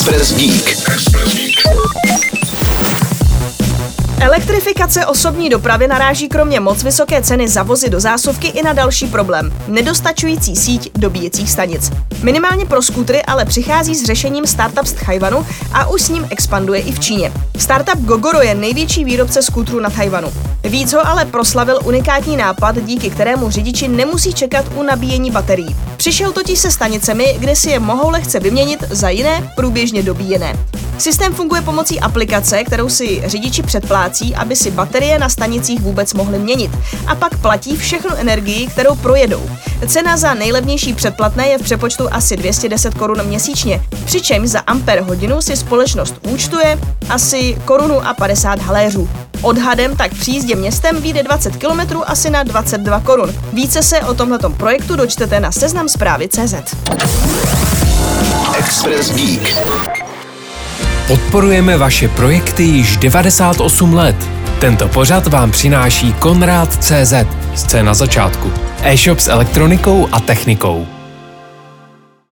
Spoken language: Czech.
Express Geek. Elektrifikace osobní dopravy naráží kromě moc vysoké ceny za vozy do zásuvky i na další problém – nedostačující síť dobíjecích stanic. Minimálně pro skútry ale přichází s řešením startup z Tchajvanu a už s ním expanduje i v Číně. Startup Gogoro je největší výrobce skútrů na Tchajvanu. Víc ho ale proslavil unikátní nápad, díky kterému řidiči nemusí čekat u nabíjení baterií. Přišel totiž se stanicemi, kde si je mohou lehce vyměnit za jiné průběžně dobíjené. Systém funguje pomocí aplikace, kterou si řidiči předplácí, aby si baterie na stanicích vůbec mohli měnit. A pak platí všechnu energii, kterou projedou. Cena za nejlevnější předplatné je v přepočtu asi 210 korun měsíčně, přičemž za ampere hodinu si společnost účtuje asi korunu a 50 haléřů. Odhadem tak při jízdě městem vyjde 20 km asi na 22 korun. Více se o tomto projektu dočtete na seznam zprávy CZ. Express Geek. Podporujeme vaše projekty již 98 let. Tento pořad vám přináší Konrad CZ, scéna začátku. E-shop s elektronikou a technikou.